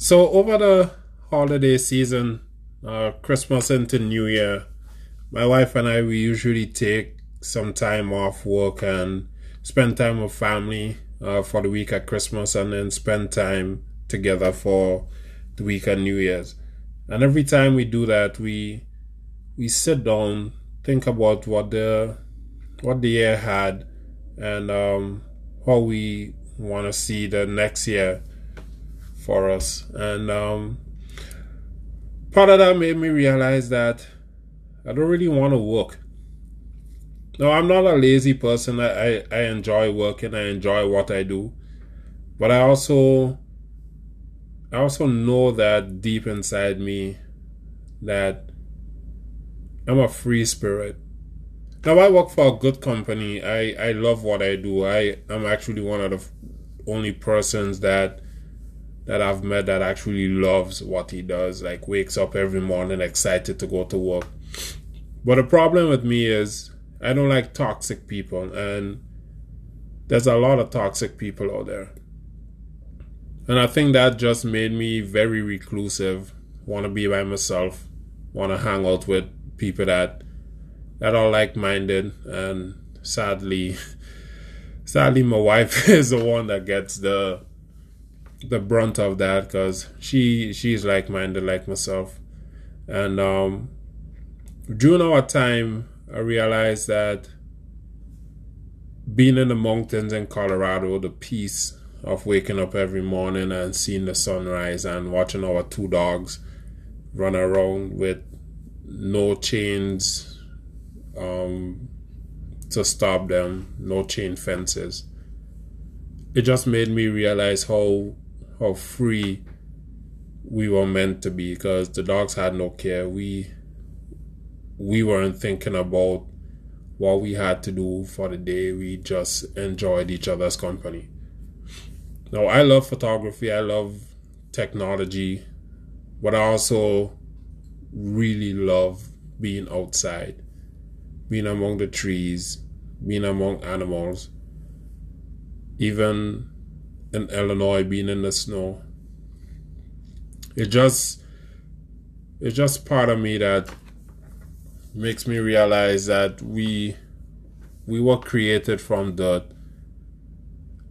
So over the holiday season, uh, Christmas into New Year, my wife and I we usually take some time off work and spend time with family uh, for the week at Christmas, and then spend time together for the week at New Year's. And every time we do that, we we sit down, think about what the what the year had, and um, how we want to see the next year for us. And um, part of that made me realize that I don't really want to work. No, I'm not a lazy person. I, I, I enjoy working. I enjoy what I do. But I also I also know that deep inside me that I'm a free spirit. Now I work for a good company. I, I love what I do. I am actually one of the only persons that that I've met that actually loves what he does, like wakes up every morning excited to go to work. But the problem with me is I don't like toxic people, and there's a lot of toxic people out there. And I think that just made me very reclusive, want to be by myself, want to hang out with people that that are like-minded and sadly sadly my wife is the one that gets the the brunt of that because she she's like-minded like myself and um during our time i realized that being in the mountains in colorado the peace of waking up every morning and seeing the sunrise and watching our two dogs run around with no chains um, to stop them, no chain fences. It just made me realize how how free we were meant to be because the dogs had no care. We we weren't thinking about what we had to do for the day. We just enjoyed each other's company. Now I love photography, I love technology, but I also really love being outside, being among the trees, being among animals, even in Illinois being in the snow. It just it's just part of me that makes me realize that we we were created from dirt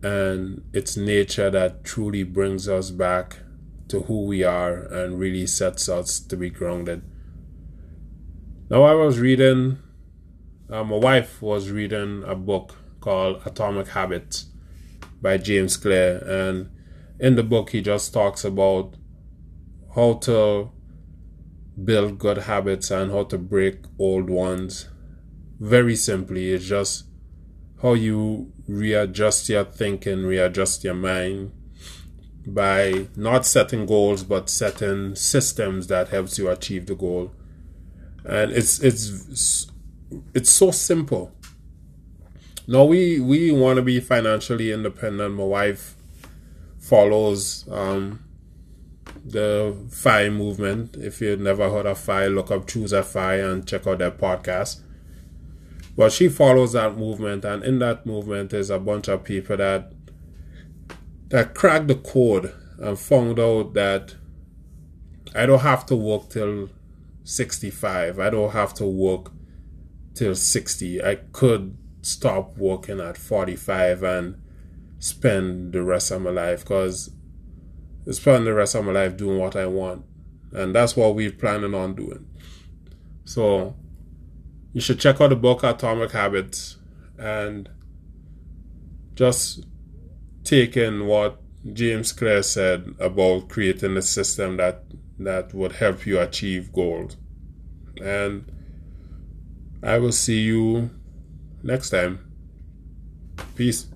and it's nature that truly brings us back to who we are and really sets us to be grounded. Now, I was reading, uh, my wife was reading a book called Atomic Habits by James Clear, and in the book, he just talks about how to build good habits and how to break old ones. Very simply, it's just how you readjust your thinking, readjust your mind by not setting goals but setting systems that helps you achieve the goal. And it's it's it's so simple. No, we we want to be financially independent. My wife follows um, the FI movement. If you've never heard of FI, look up Choose a FI and check out their podcast. But she follows that movement, and in that movement is a bunch of people that that cracked the code and found out that I don't have to work till 65. I don't have to work till 60. I could stop working at 45 and spend the rest of my life because spend the rest of my life doing what I want. And that's what we're planning on doing. So you should check out the book Atomic Habits and just take in what James Clear said about creating a system that that would help you achieve goals. And I will see you next time. Peace.